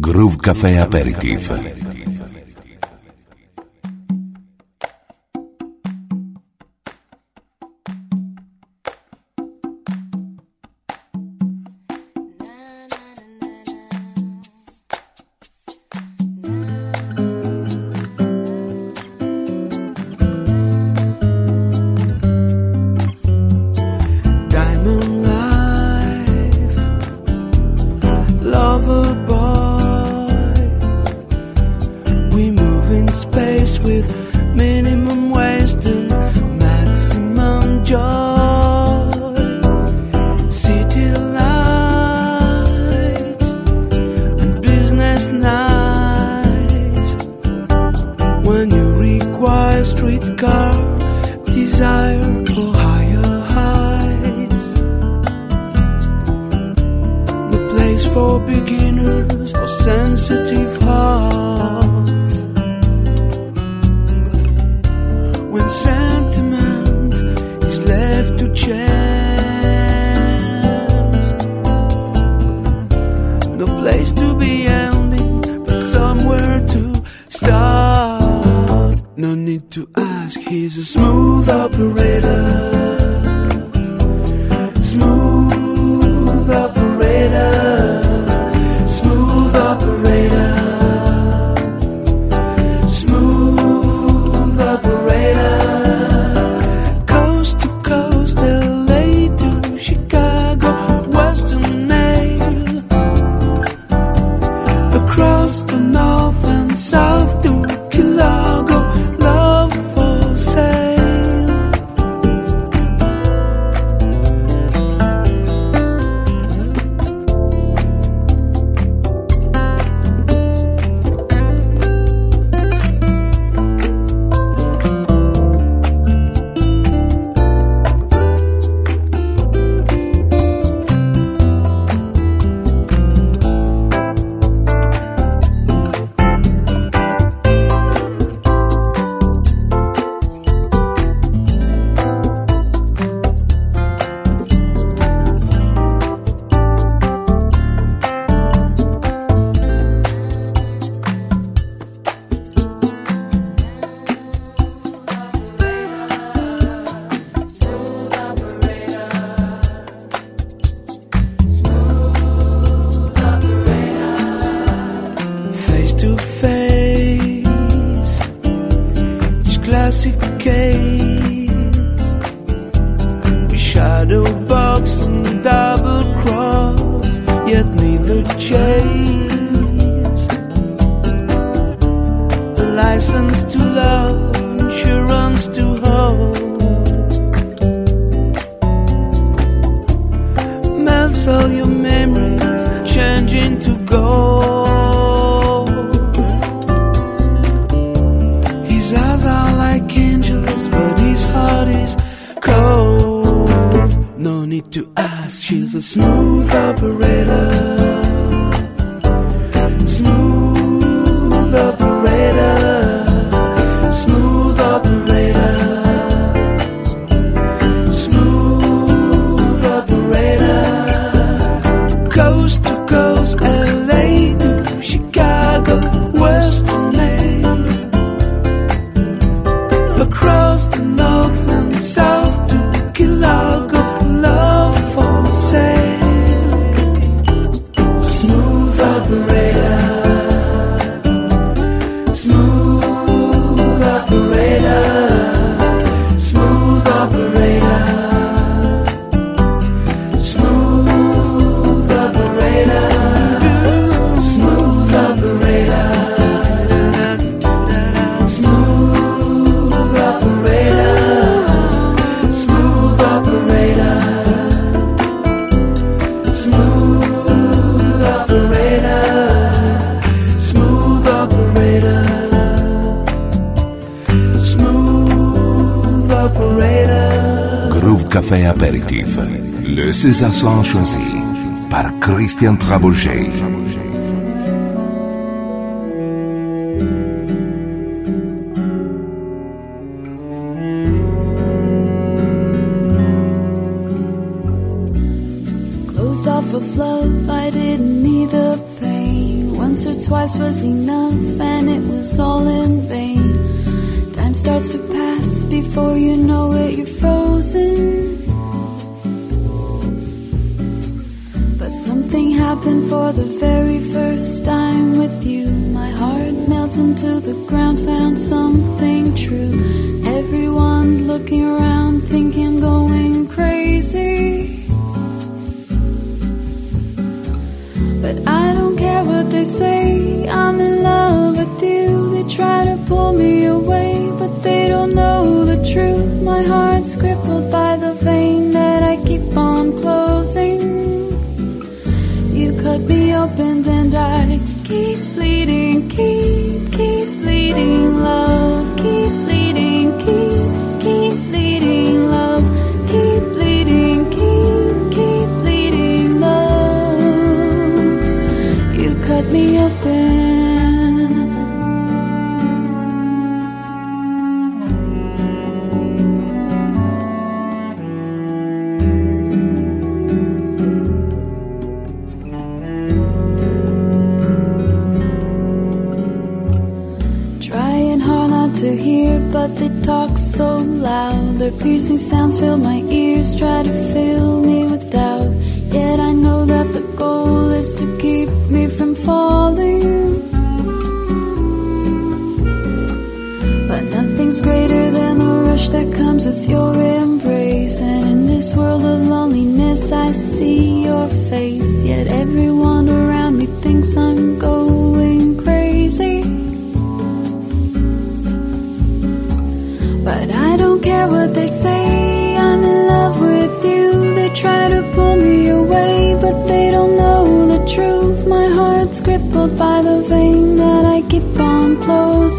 Groove Cafe Aperitif. to us. She's a smooth operator. Ação Sanchoisi par Christian Trabouget. your face, yet everyone around me thinks I'm going crazy. But I don't care what they say, I'm in love with you. They try to pull me away, but they don't know the truth. My heart's crippled by the vein that I keep on closing.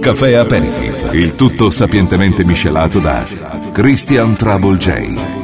un caffè aperitivo. Il tutto sapientemente miscelato da Christian Trouble J.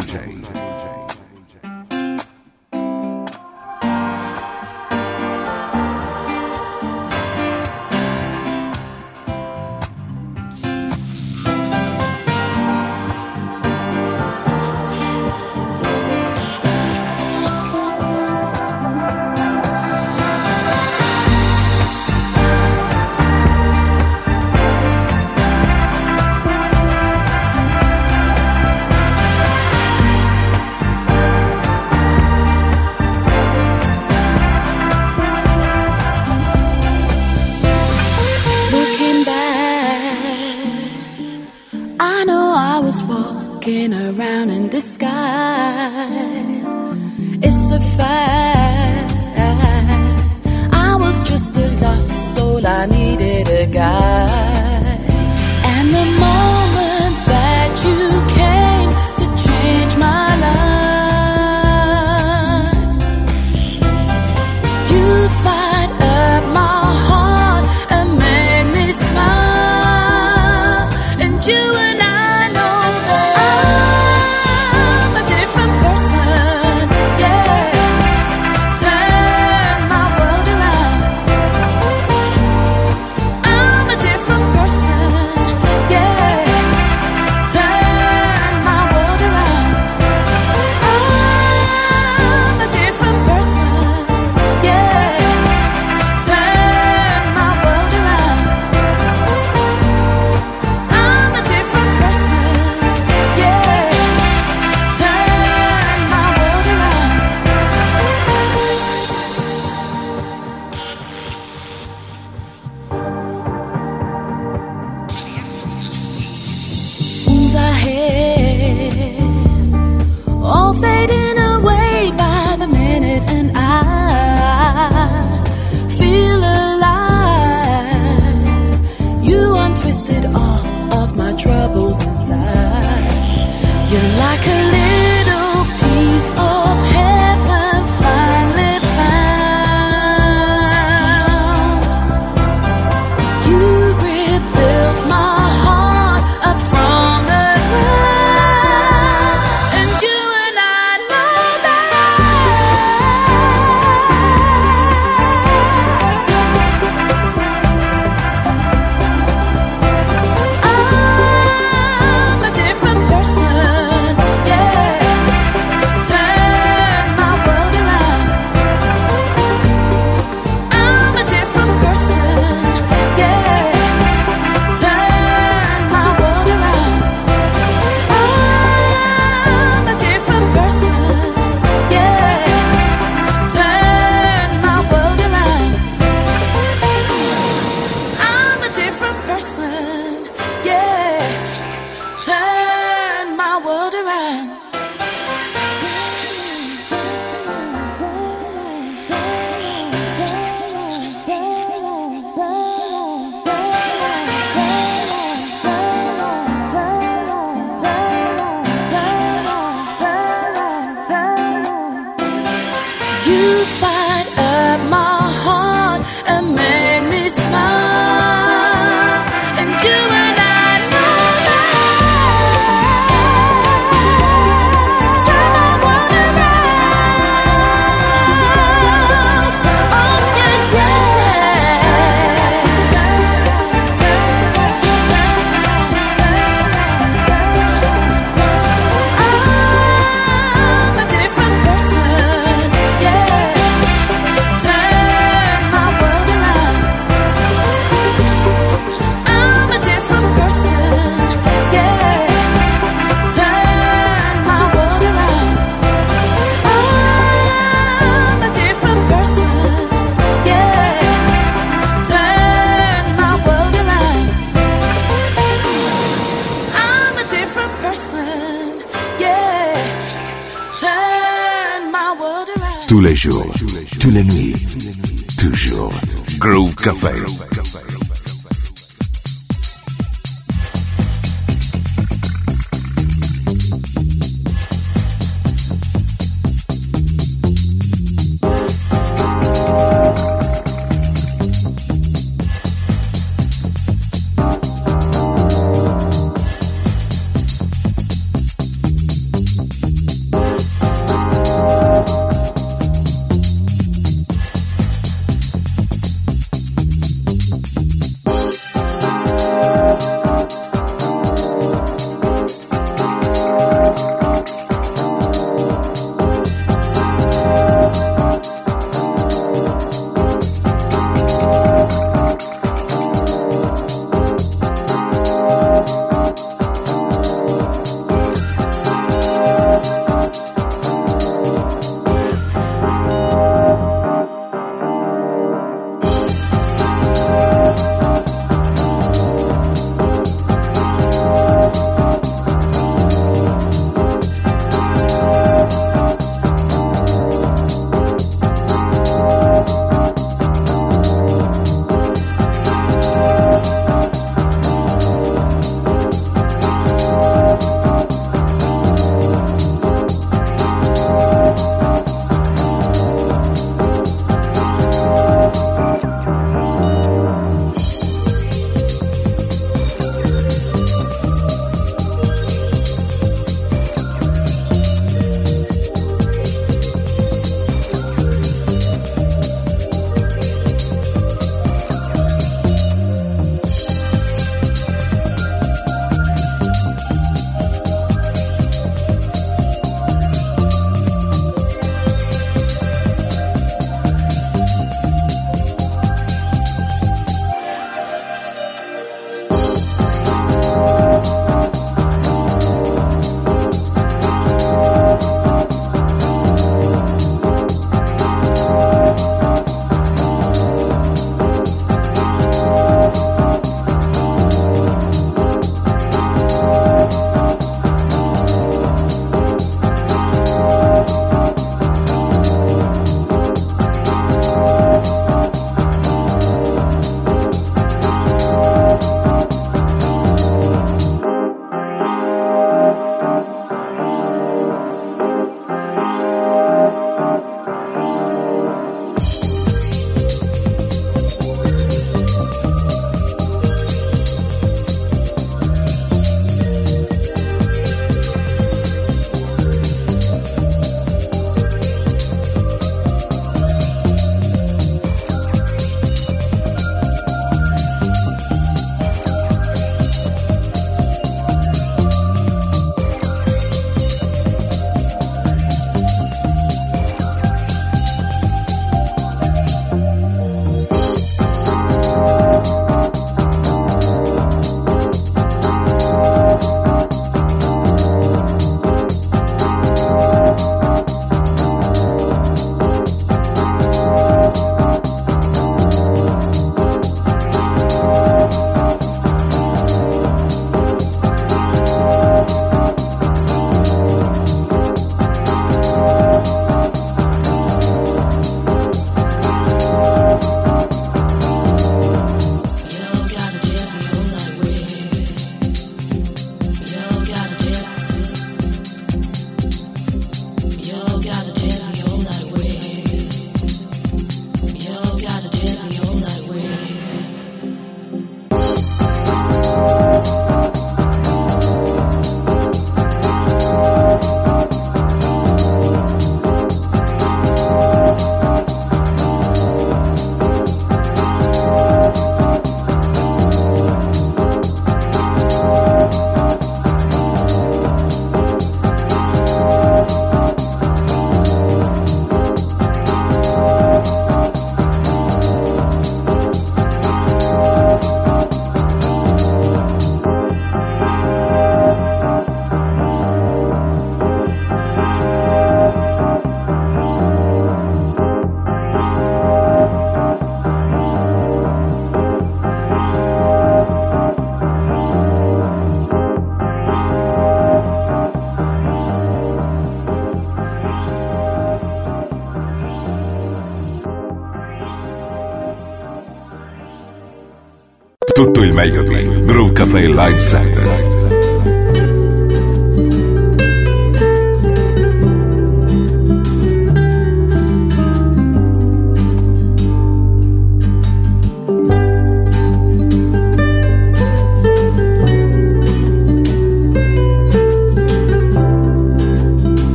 meglio di Groove Cafe Live Center.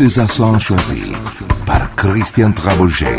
César Sans choisi par Christian Trabouget.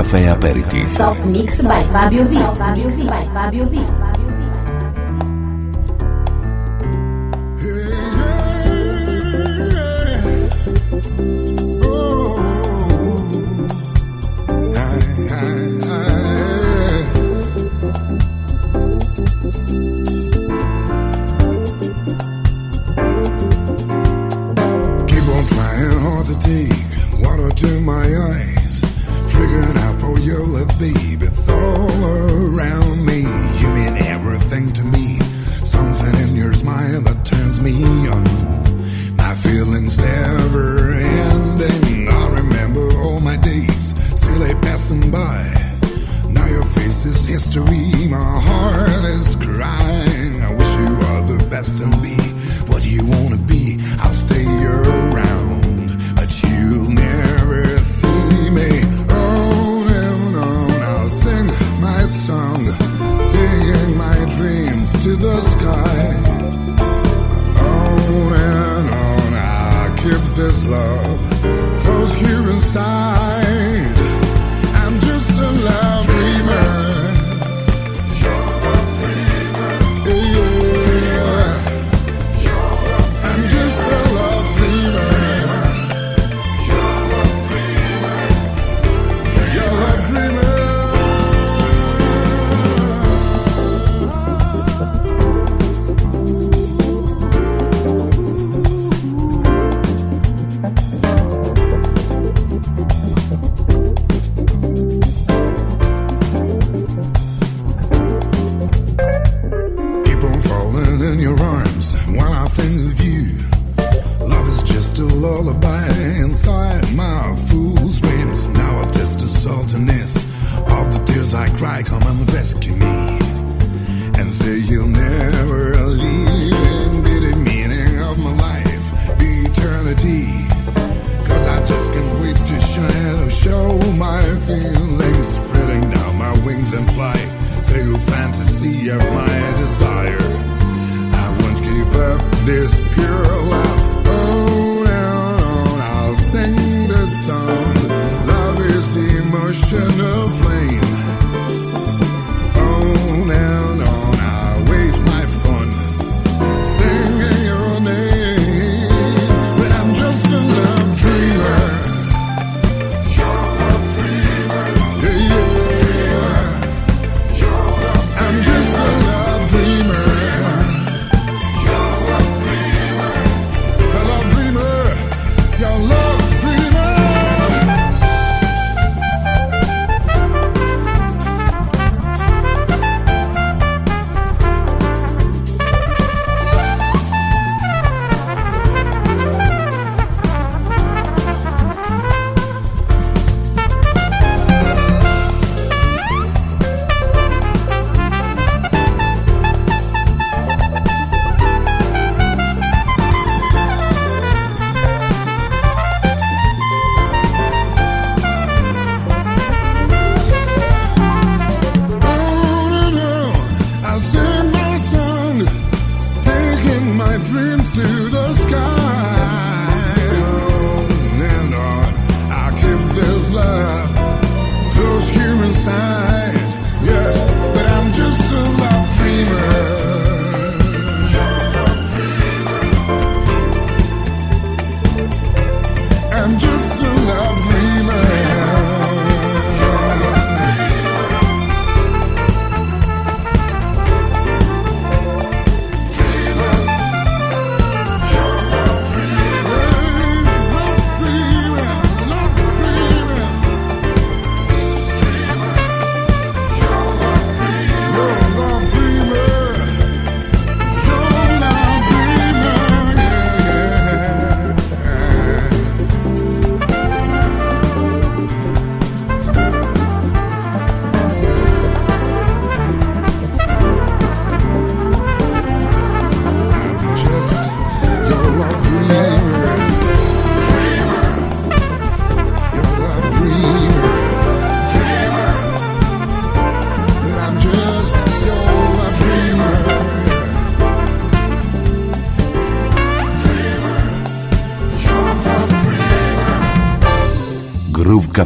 Café Aperitivo. Soft Mix by Fabio Vim.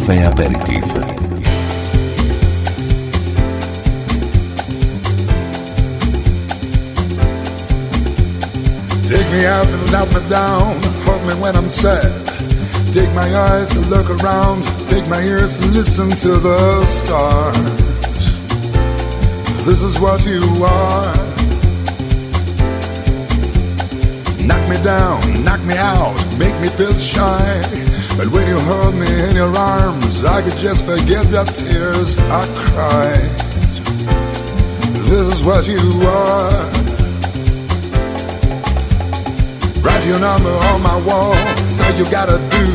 Café Aperitif. Take me out and let me down, hold me when I'm sad. Take my eyes to look around, take my ears to listen to the stars. This is what you are. Knock me down, knock me out, make me feel shy. But when you hold me in your arms, I could just forget the tears I cried. This is what you are. Write your number on my wall, say you gotta do.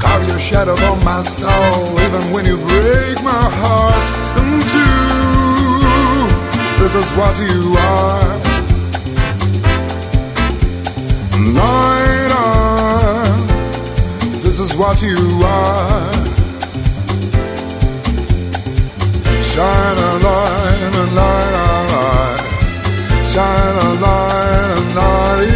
Carve your shadow on my soul, even when you break my heart in two. This is what you are. Is what you are. Shine a light, a light, a light. Shine a light, a light,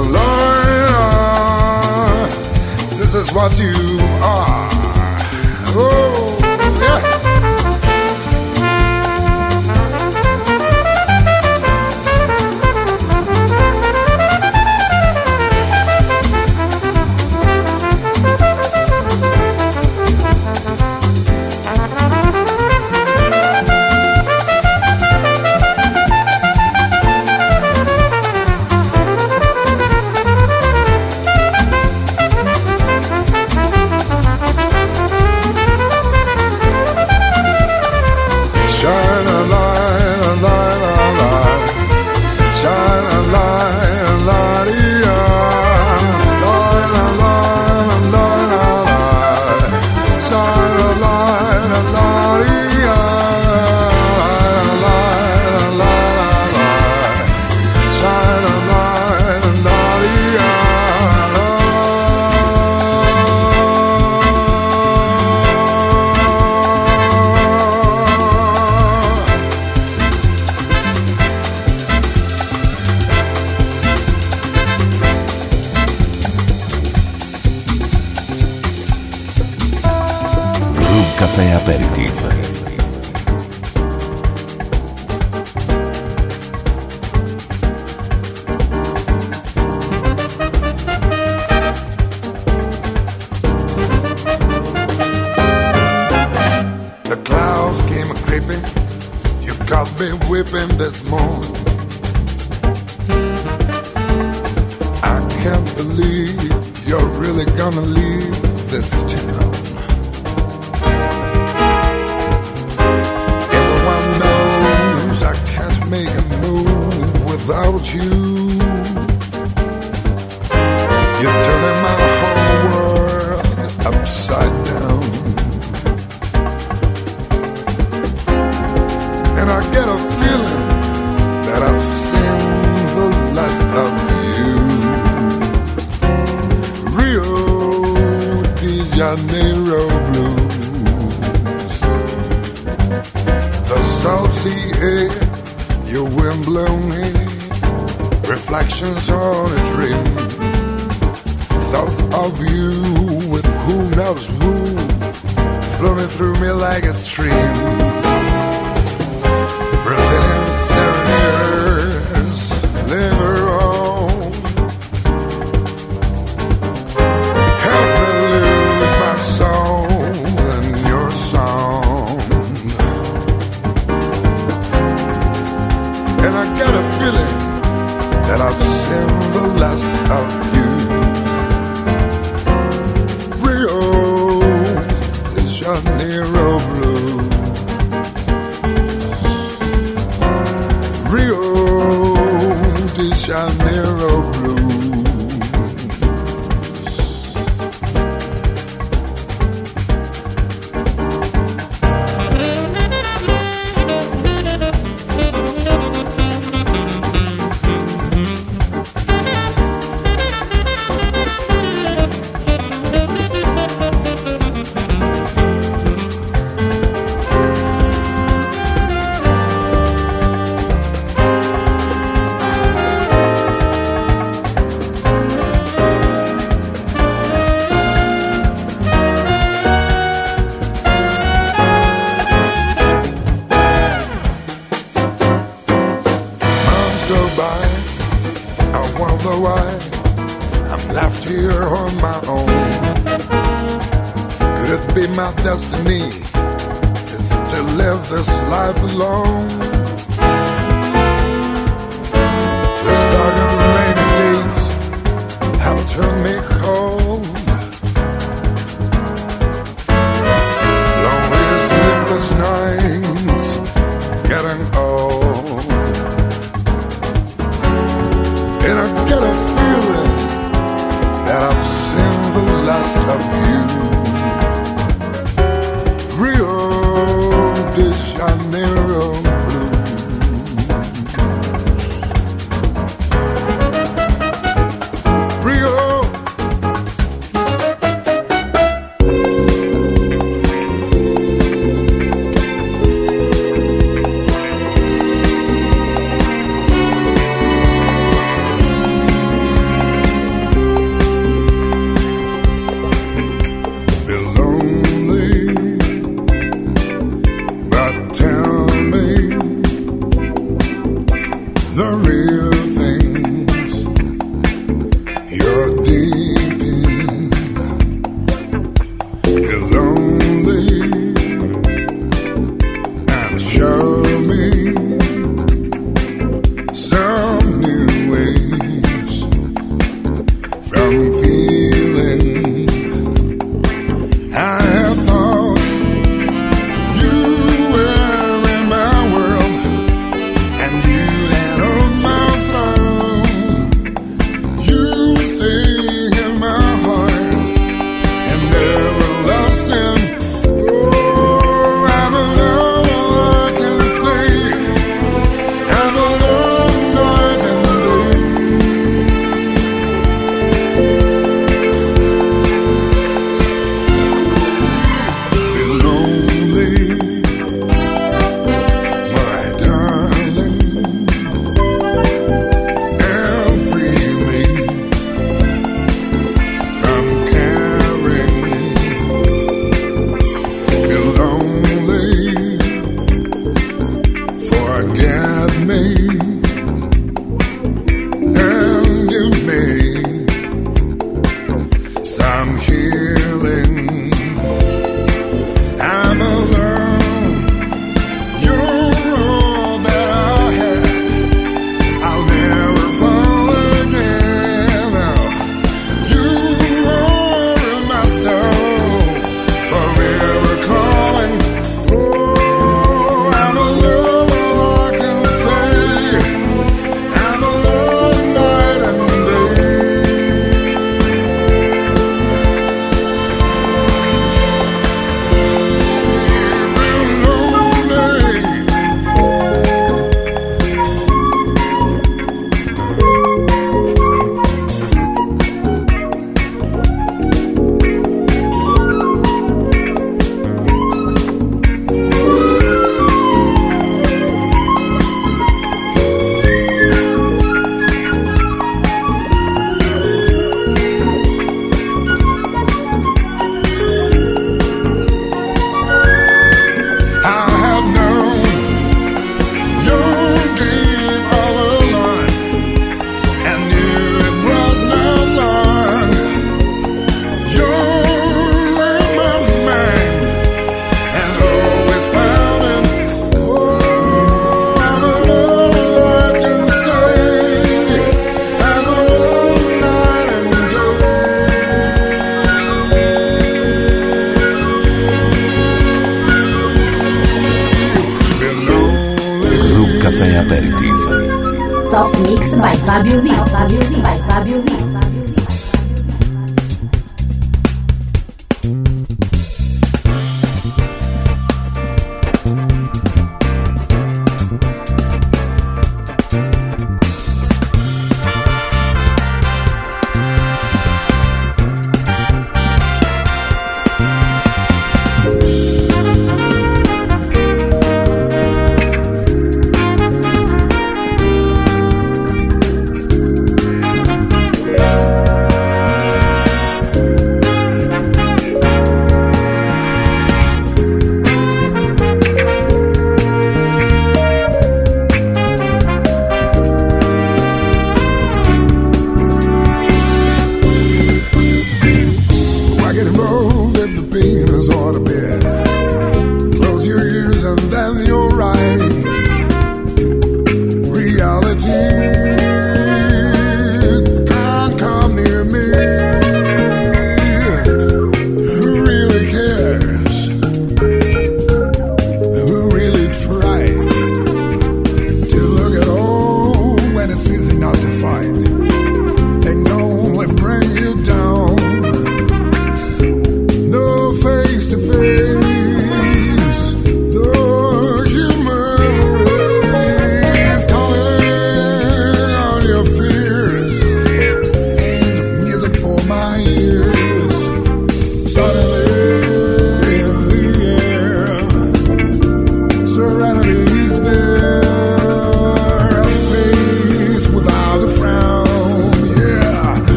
Lord, this is what you are. Oh, Salty air, your wind blown hair, reflections on a dream. thoughts of you with who knows who flowing through me like a stream.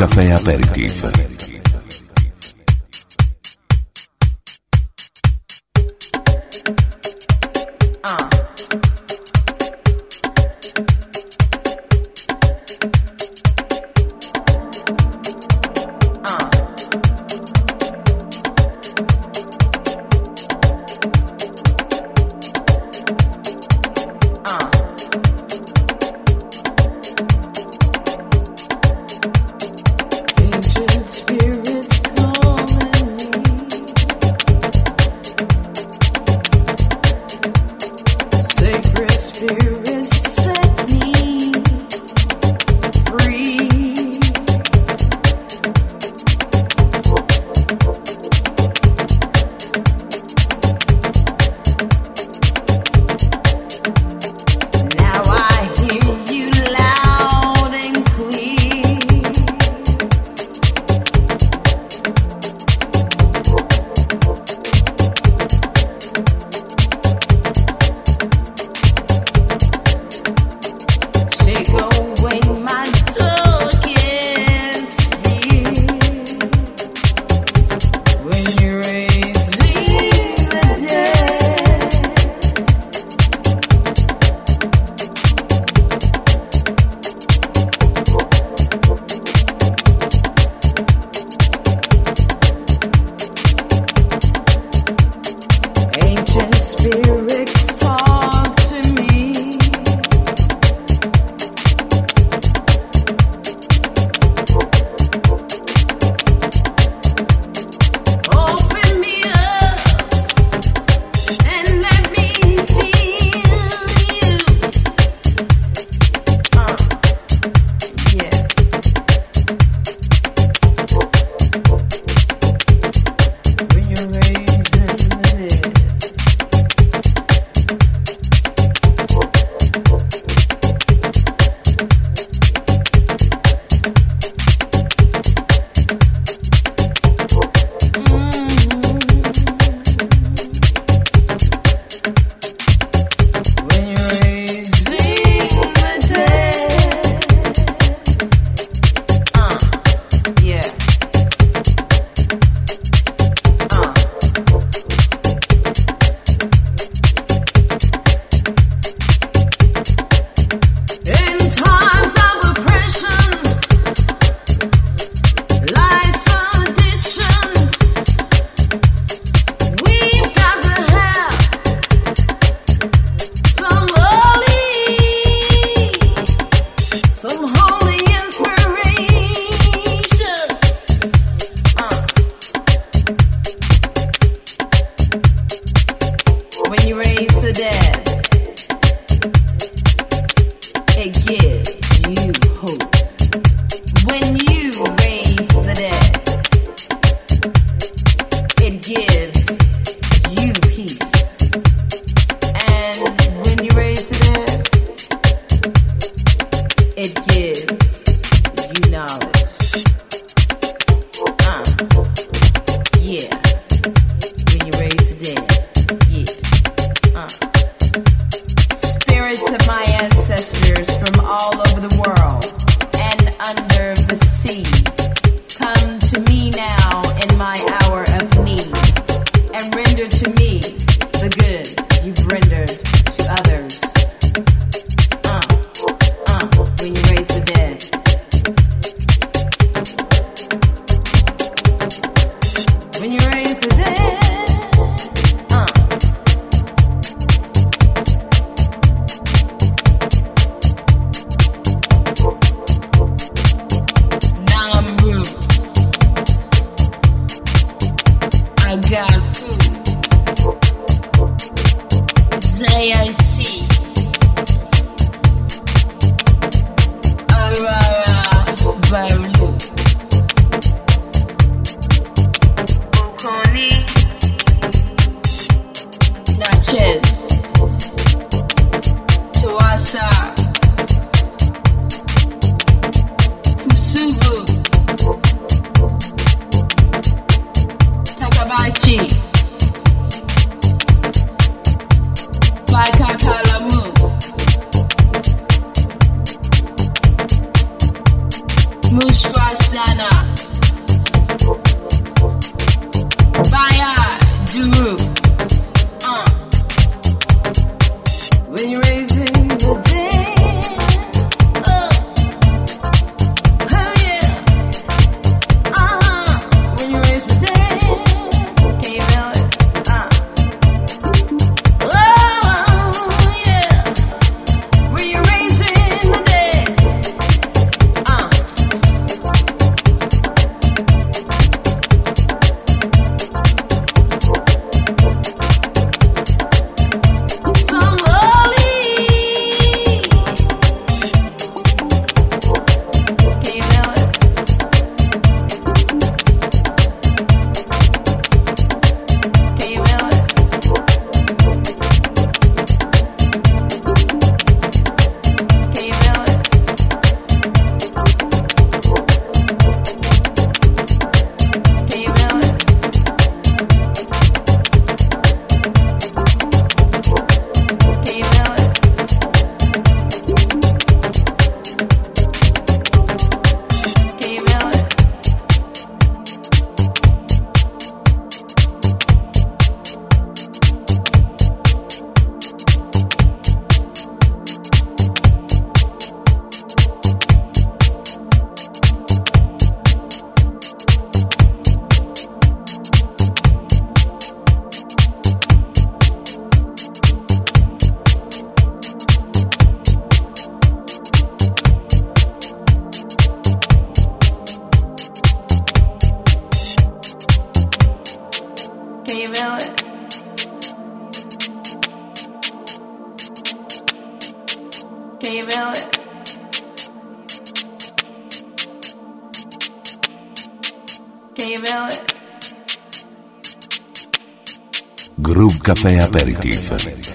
Caffè Aperitif. Café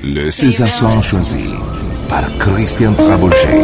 Le César Soir choisi par Christian Trabouchet.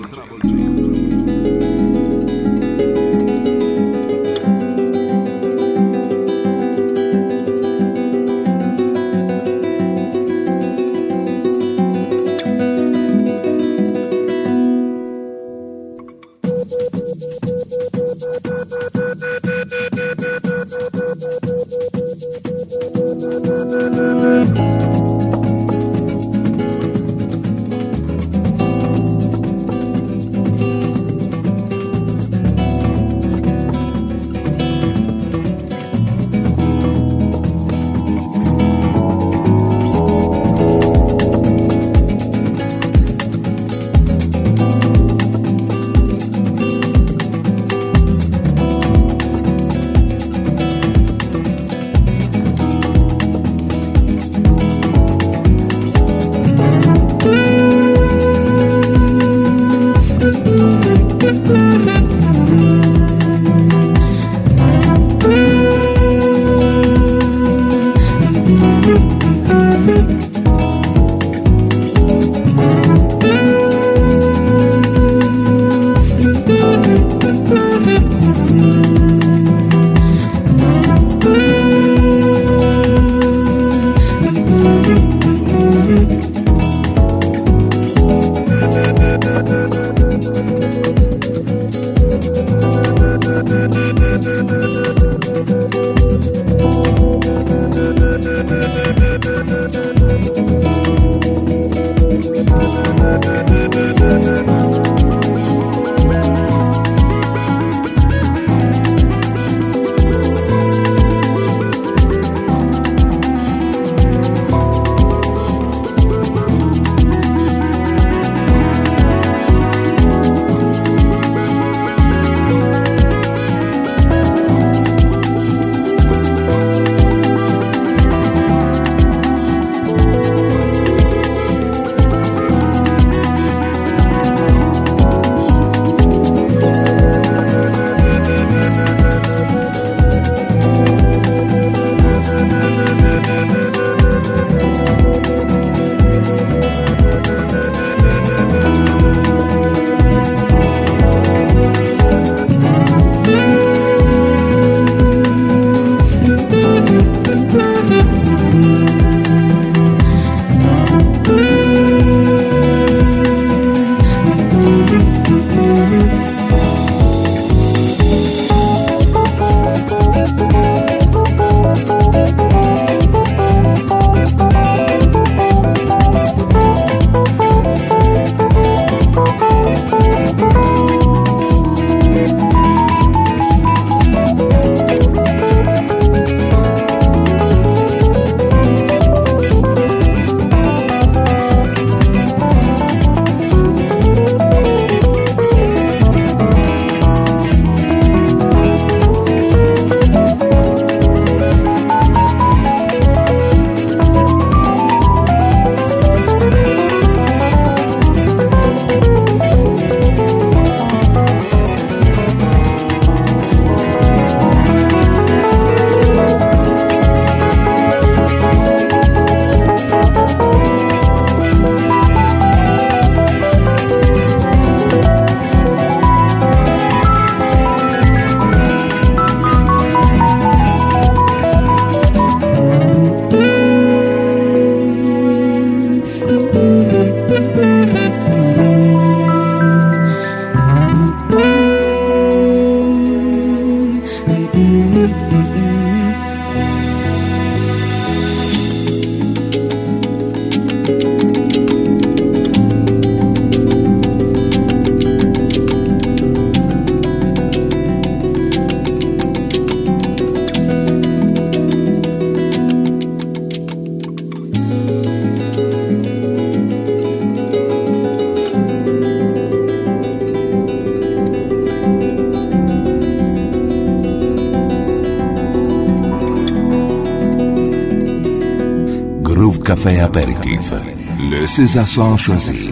Ces assanges choisis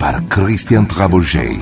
par Christian Trabouget.